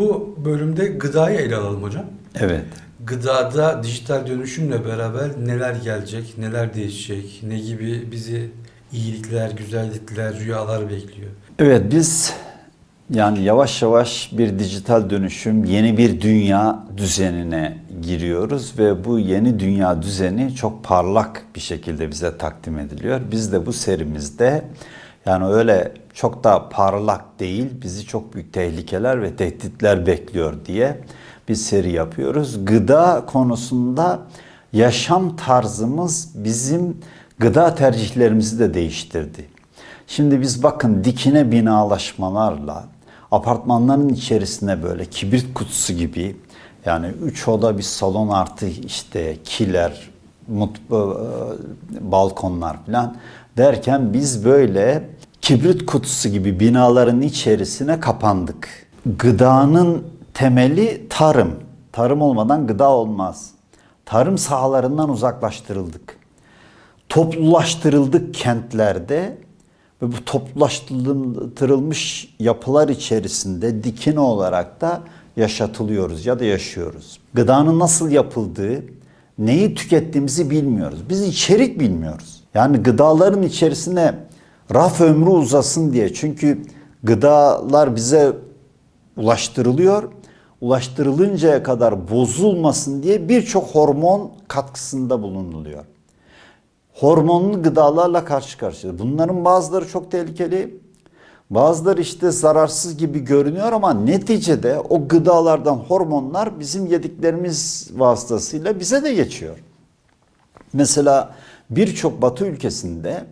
Bu bölümde gıdayı ele alalım hocam. Evet. Gıdada dijital dönüşümle beraber neler gelecek, neler değişecek, ne gibi bizi iyilikler, güzellikler, rüyalar bekliyor. Evet biz yani yavaş yavaş bir dijital dönüşüm, yeni bir dünya düzenine giriyoruz ve bu yeni dünya düzeni çok parlak bir şekilde bize takdim ediliyor. Biz de bu serimizde yani öyle çok da parlak değil, bizi çok büyük tehlikeler ve tehditler bekliyor diye bir seri yapıyoruz. Gıda konusunda yaşam tarzımız bizim gıda tercihlerimizi de değiştirdi. Şimdi biz bakın dikine binalaşmalarla apartmanların içerisine böyle kibrit kutusu gibi yani üç oda bir salon artı işte kiler, mut, e, balkonlar falan derken biz böyle kibrit kutusu gibi binaların içerisine kapandık. Gıdanın temeli tarım. Tarım olmadan gıda olmaz. Tarım sahalarından uzaklaştırıldık. Toplulaştırıldık kentlerde ve bu toplulaştırılmış yapılar içerisinde dikine olarak da yaşatılıyoruz ya da yaşıyoruz. Gıdanın nasıl yapıldığı, neyi tükettiğimizi bilmiyoruz. Biz içerik bilmiyoruz. Yani gıdaların içerisine raf ömrü uzasın diye. Çünkü gıdalar bize ulaştırılıyor. Ulaştırılıncaya kadar bozulmasın diye birçok hormon katkısında bulunuluyor hormonlu gıdalarla karşı karşıya. Bunların bazıları çok tehlikeli. Bazıları işte zararsız gibi görünüyor ama neticede o gıdalardan hormonlar bizim yediklerimiz vasıtasıyla bize de geçiyor. Mesela birçok batı ülkesinde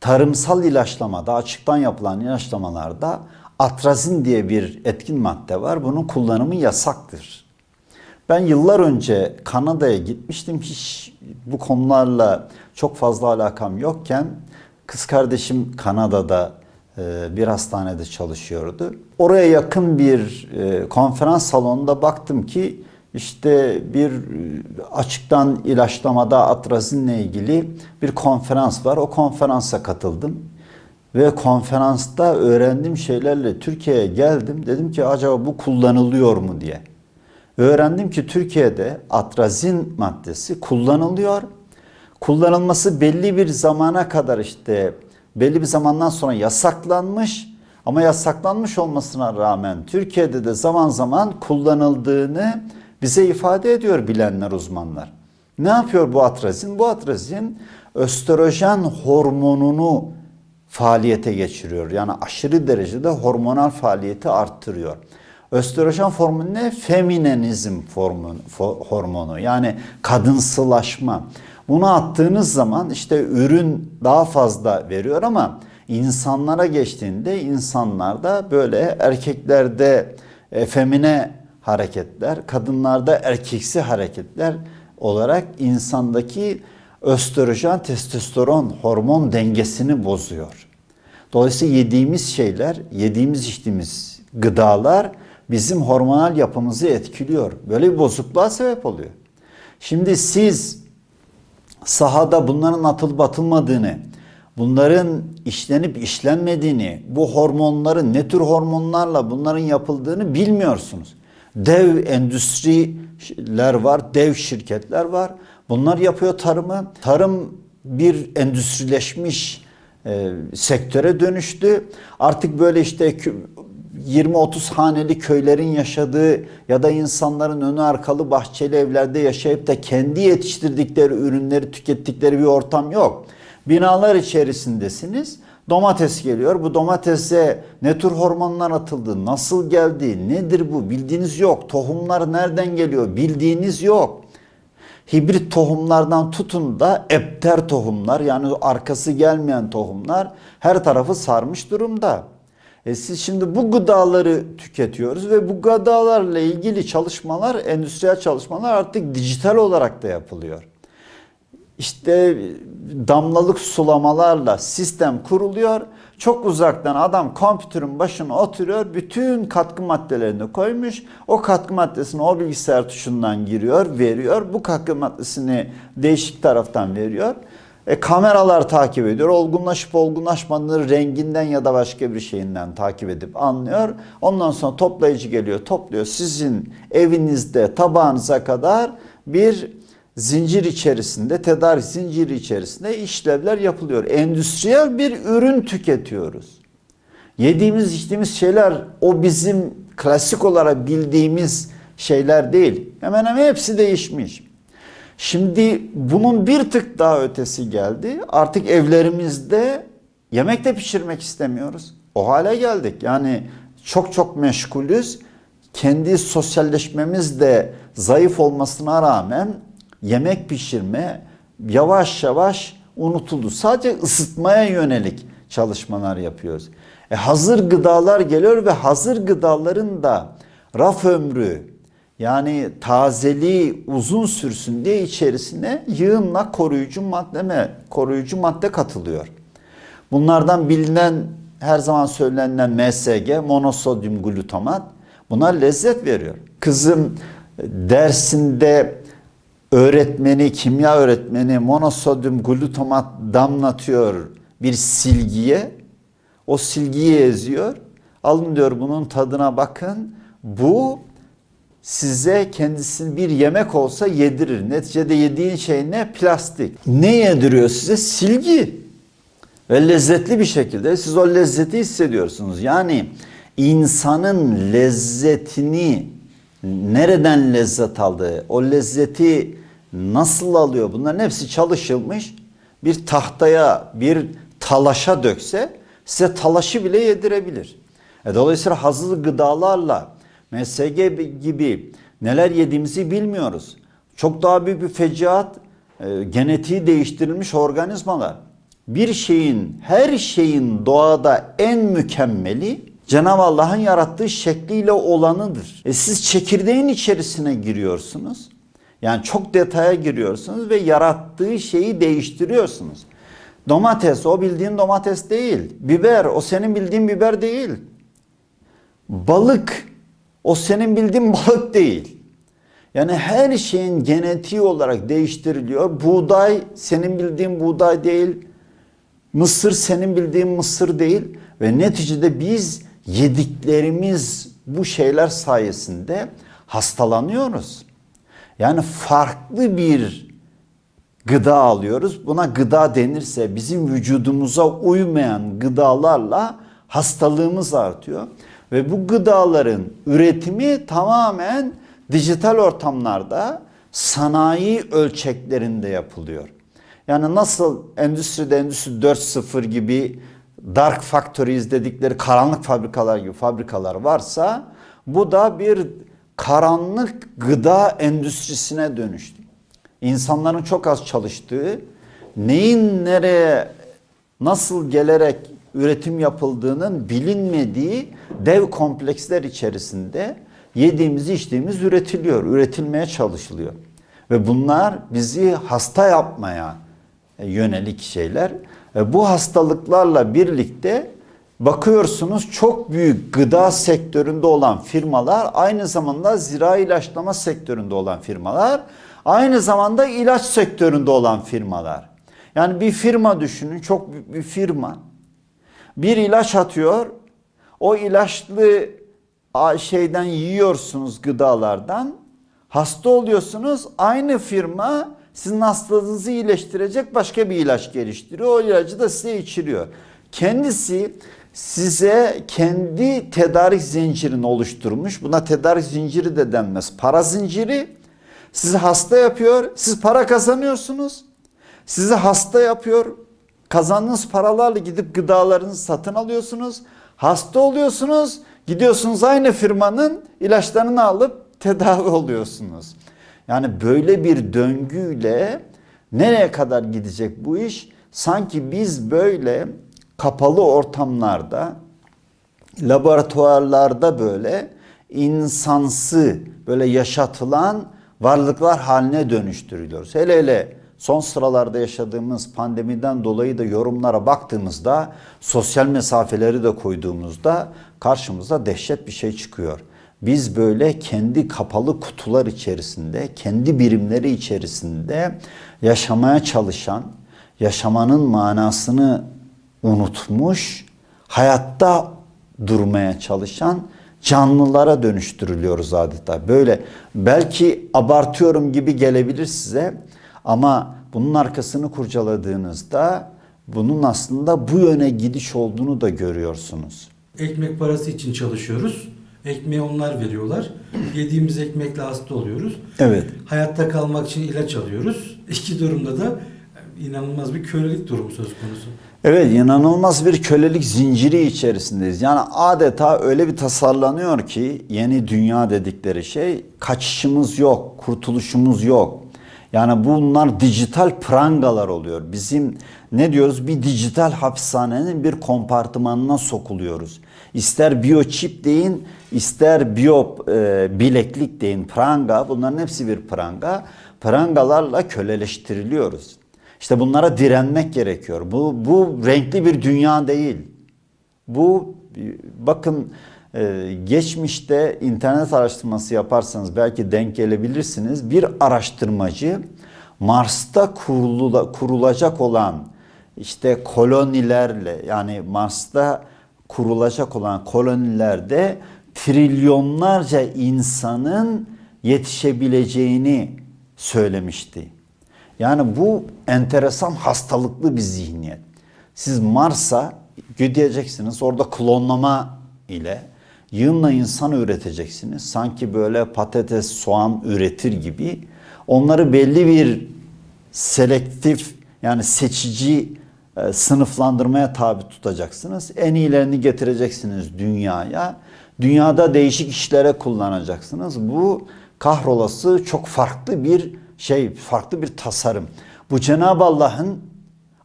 tarımsal ilaçlamada, açıktan yapılan ilaçlamalarda atrazin diye bir etkin madde var. Bunun kullanımı yasaktır. Ben yıllar önce Kanada'ya gitmiştim. Hiç bu konularla çok fazla alakam yokken kız kardeşim Kanada'da e, bir hastanede çalışıyordu. Oraya yakın bir e, konferans salonunda baktım ki işte bir e, açıktan ilaçlamada atrazinle ilgili bir konferans var. O konferansa katıldım. Ve konferansta öğrendiğim şeylerle Türkiye'ye geldim. Dedim ki acaba bu kullanılıyor mu diye. Öğrendim ki Türkiye'de atrazin maddesi kullanılıyor. Kullanılması belli bir zamana kadar işte belli bir zamandan sonra yasaklanmış. Ama yasaklanmış olmasına rağmen Türkiye'de de zaman zaman kullanıldığını bize ifade ediyor bilenler, uzmanlar. Ne yapıyor bu atrazin? Bu atrazin östrojen hormonunu faaliyete geçiriyor. Yani aşırı derecede hormonal faaliyeti arttırıyor. Östrojen hormonu ne? Feminenizm hormonu. Yani kadınsılaşma. Bunu attığınız zaman işte ürün daha fazla veriyor ama insanlara geçtiğinde insanlarda böyle erkeklerde femine hareketler, kadınlarda erkeksi hareketler olarak insandaki östrojen, testosteron hormon dengesini bozuyor. Dolayısıyla yediğimiz şeyler, yediğimiz içtiğimiz gıdalar bizim hormonal yapımızı etkiliyor. Böyle bir bozukluğa sebep oluyor. Şimdi siz sahada bunların atılıp atılmadığını, bunların işlenip işlenmediğini, bu hormonların ne tür hormonlarla bunların yapıldığını bilmiyorsunuz. Dev endüstriler var, dev şirketler var. Bunlar yapıyor tarımı. Tarım bir endüstrileşmiş e, sektöre dönüştü. Artık böyle işte 20-30 haneli köylerin yaşadığı ya da insanların önü arkalı bahçeli evlerde yaşayıp da kendi yetiştirdikleri ürünleri tükettikleri bir ortam yok. Binalar içerisindesiniz. Domates geliyor. Bu domatese ne tür hormonlar atıldı? Nasıl geldi? Nedir bu? Bildiğiniz yok. Tohumlar nereden geliyor? Bildiğiniz yok. Hibrit tohumlardan tutun da epter tohumlar yani arkası gelmeyen tohumlar her tarafı sarmış durumda. E siz şimdi bu gıdaları tüketiyoruz ve bu gıdalarla ilgili çalışmalar, endüstriyel çalışmalar artık dijital olarak da yapılıyor. İşte damlalık sulamalarla sistem kuruluyor. Çok uzaktan adam kompütürün başına oturuyor. Bütün katkı maddelerini koymuş. O katkı maddesini o bilgisayar tuşundan giriyor, veriyor. Bu katkı maddesini değişik taraftan veriyor. E, kameralar takip ediyor. Olgunlaşıp olgunlaşmadığını renginden ya da başka bir şeyinden takip edip anlıyor. Ondan sonra toplayıcı geliyor, topluyor. Sizin evinizde tabağınıza kadar bir zincir içerisinde, tedarik zinciri içerisinde işlevler yapılıyor. Endüstriyel bir ürün tüketiyoruz. Yediğimiz içtiğimiz şeyler o bizim klasik olarak bildiğimiz şeyler değil. Hemen hemen hepsi değişmiş. Şimdi bunun bir tık daha ötesi geldi. Artık evlerimizde yemek de pişirmek istemiyoruz. O hale geldik. Yani çok çok meşgulüz. Kendi sosyalleşmemiz de zayıf olmasına rağmen yemek pişirme yavaş yavaş unutuldu. Sadece ısıtmaya yönelik çalışmalar yapıyoruz. E hazır gıdalar geliyor ve hazır gıdaların da raf ömrü yani tazeliği uzun sürsün diye içerisine yığınla koruyucu madde mi, koruyucu madde katılıyor. Bunlardan bilinen her zaman söylenen MSG, monosodyum glutamat bunlar lezzet veriyor. Kızım dersinde öğretmeni, kimya öğretmeni monosodyum glutamat damlatıyor bir silgiye. O silgiyi eziyor. Alın diyor bunun tadına bakın. Bu size kendisini bir yemek olsa yedirir. Neticede yediğin şey ne? Plastik. Ne yediriyor size? Silgi. Ve lezzetli bir şekilde siz o lezzeti hissediyorsunuz. Yani insanın lezzetini nereden lezzet aldığı, o lezzeti nasıl alıyor bunların hepsi çalışılmış. Bir tahtaya, bir talaşa dökse size talaşı bile yedirebilir. E dolayısıyla hazır gıdalarla MSG gibi neler yediğimizi bilmiyoruz. Çok daha büyük bir fecaat e, genetiği değiştirilmiş organizmalar. Bir şeyin, her şeyin doğada en mükemmeli Cenab-ı Allah'ın yarattığı şekliyle olanıdır. E siz çekirdeğin içerisine giriyorsunuz. Yani çok detaya giriyorsunuz ve yarattığı şeyi değiştiriyorsunuz. Domates o bildiğin domates değil. Biber o senin bildiğin biber değil. Balık o senin bildiğin balık değil. Yani her şeyin genetiği olarak değiştiriliyor. Buğday senin bildiğin buğday değil. Mısır senin bildiğin mısır değil. Ve neticede biz yediklerimiz bu şeyler sayesinde hastalanıyoruz. Yani farklı bir gıda alıyoruz. Buna gıda denirse bizim vücudumuza uymayan gıdalarla hastalığımız artıyor. Ve bu gıdaların üretimi tamamen dijital ortamlarda sanayi ölçeklerinde yapılıyor. Yani nasıl endüstride endüstri 4.0 gibi dark factories dedikleri karanlık fabrikalar gibi fabrikalar varsa bu da bir karanlık gıda endüstrisine dönüştü. İnsanların çok az çalıştığı, neyin nereye nasıl gelerek üretim yapıldığının bilinmediği dev kompleksler içerisinde yediğimiz içtiğimiz üretiliyor, üretilmeye çalışılıyor. Ve bunlar bizi hasta yapmaya yönelik şeyler. E, Bu hastalıklarla birlikte bakıyorsunuz çok büyük gıda sektöründe olan firmalar aynı zamanda zirai ilaçlama sektöründe olan firmalar aynı zamanda ilaç sektöründe olan firmalar. Yani bir firma düşünün çok büyük bir firma bir ilaç atıyor o ilaçlı şeyden yiyorsunuz gıdalardan hasta oluyorsunuz aynı firma sizin hastalığınızı iyileştirecek başka bir ilaç geliştiriyor. O ilacı da size içiriyor. Kendisi size kendi tedarik zincirini oluşturmuş. Buna tedarik zinciri de denmez. Para zinciri sizi hasta yapıyor. Siz para kazanıyorsunuz. Sizi hasta yapıyor. Kazandığınız paralarla gidip gıdalarınızı satın alıyorsunuz. Hasta oluyorsunuz. Gidiyorsunuz aynı firmanın ilaçlarını alıp tedavi oluyorsunuz. Yani böyle bir döngüyle nereye kadar gidecek bu iş? Sanki biz böyle kapalı ortamlarda, laboratuvarlarda böyle insansı, böyle yaşatılan varlıklar haline dönüştürülüyoruz. Hele hele son sıralarda yaşadığımız pandemiden dolayı da yorumlara baktığımızda, sosyal mesafeleri de koyduğumuzda karşımıza dehşet bir şey çıkıyor. Biz böyle kendi kapalı kutular içerisinde, kendi birimleri içerisinde yaşamaya çalışan, yaşamanın manasını unutmuş, hayatta durmaya çalışan canlılara dönüştürülüyoruz adeta. Böyle belki abartıyorum gibi gelebilir size ama bunun arkasını kurcaladığınızda bunun aslında bu yöne gidiş olduğunu da görüyorsunuz. Ekmek parası için çalışıyoruz. Ekmeği onlar veriyorlar. Yediğimiz ekmekle hasta oluyoruz. Evet. Hayatta kalmak için ilaç alıyoruz. İki durumda da inanılmaz bir kölelik durumu söz konusu. Evet inanılmaz bir kölelik zinciri içerisindeyiz. Yani adeta öyle bir tasarlanıyor ki yeni dünya dedikleri şey kaçışımız yok, kurtuluşumuz yok. Yani bunlar dijital prangalar oluyor. Bizim ne diyoruz bir dijital hapishanenin bir kompartımanına sokuluyoruz. İster biyoçip deyin, ister biyo e, bileklik deyin, pranga bunların hepsi bir pranga. Prangalarla köleleştiriliyoruz. İşte bunlara direnmek gerekiyor. Bu, bu renkli bir dünya değil. Bu bakın e, geçmişte internet araştırması yaparsanız belki denk gelebilirsiniz. Bir araştırmacı Mars'ta kurulu, kurulacak olan işte kolonilerle yani Mars'ta kurulacak olan kolonilerde trilyonlarca insanın yetişebileceğini söylemişti. Yani bu enteresan hastalıklı bir zihniyet. Siz Mars'a gideceksiniz orada klonlama ile yığınla insan üreteceksiniz. Sanki böyle patates, soğan üretir gibi. Onları belli bir selektif yani seçici e, sınıflandırmaya tabi tutacaksınız. En iyilerini getireceksiniz dünyaya. Dünyada değişik işlere kullanacaksınız. Bu kahrolası çok farklı bir şey, farklı bir tasarım. Bu Cenab-ı Allah'ın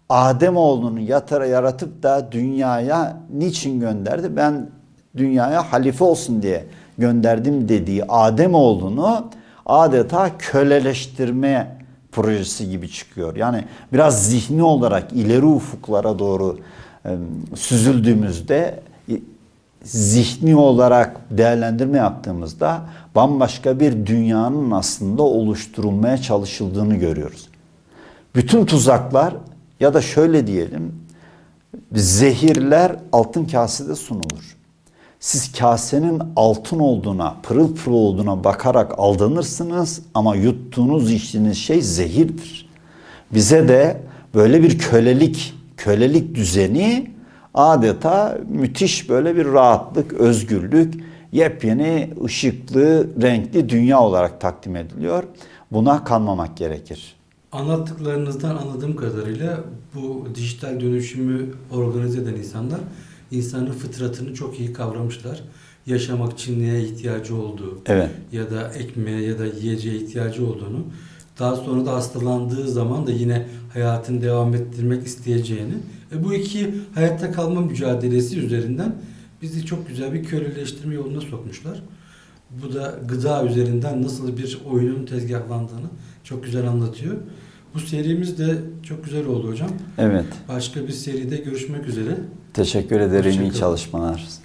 Adem oğlunu yatara yaratıp da dünyaya niçin gönderdi? Ben dünyaya halife olsun diye gönderdim dediği Adem oğlunu adeta köleleştirme projesi gibi çıkıyor. Yani biraz zihni olarak ileri ufuklara doğru süzüldüğümüzde zihni olarak değerlendirme yaptığımızda bambaşka bir dünyanın aslında oluşturulmaya çalışıldığını görüyoruz. Bütün tuzaklar ya da şöyle diyelim zehirler altın kasede sunulur. Siz kasenin altın olduğuna, pırıl pırıl olduğuna bakarak aldanırsınız ama yuttuğunuz içtiğiniz şey zehirdir. Bize de böyle bir kölelik, kölelik düzeni adeta müthiş böyle bir rahatlık, özgürlük, yepyeni ışıklı, renkli dünya olarak takdim ediliyor. Buna kanmamak gerekir. Anlattıklarınızdan anladığım kadarıyla bu dijital dönüşümü organize eden insanlar insanın fıtratını çok iyi kavramışlar. Yaşamak için neye ihtiyacı olduğu Evet. ya da ekmeğe ya da yiyeceğe ihtiyacı olduğunu daha sonra da hastalandığı zaman da yine hayatını devam ettirmek isteyeceğini e bu iki hayatta kalma mücadelesi üzerinden bizi çok güzel bir köleleştirme yoluna sokmuşlar. Bu da gıda üzerinden nasıl bir oyunun tezgahlandığını çok güzel anlatıyor. Bu serimiz de çok güzel oldu hocam. Evet. Başka bir seride görüşmek üzere. Teşekkür ederim. İyi Hoşça kalın. çalışmalar.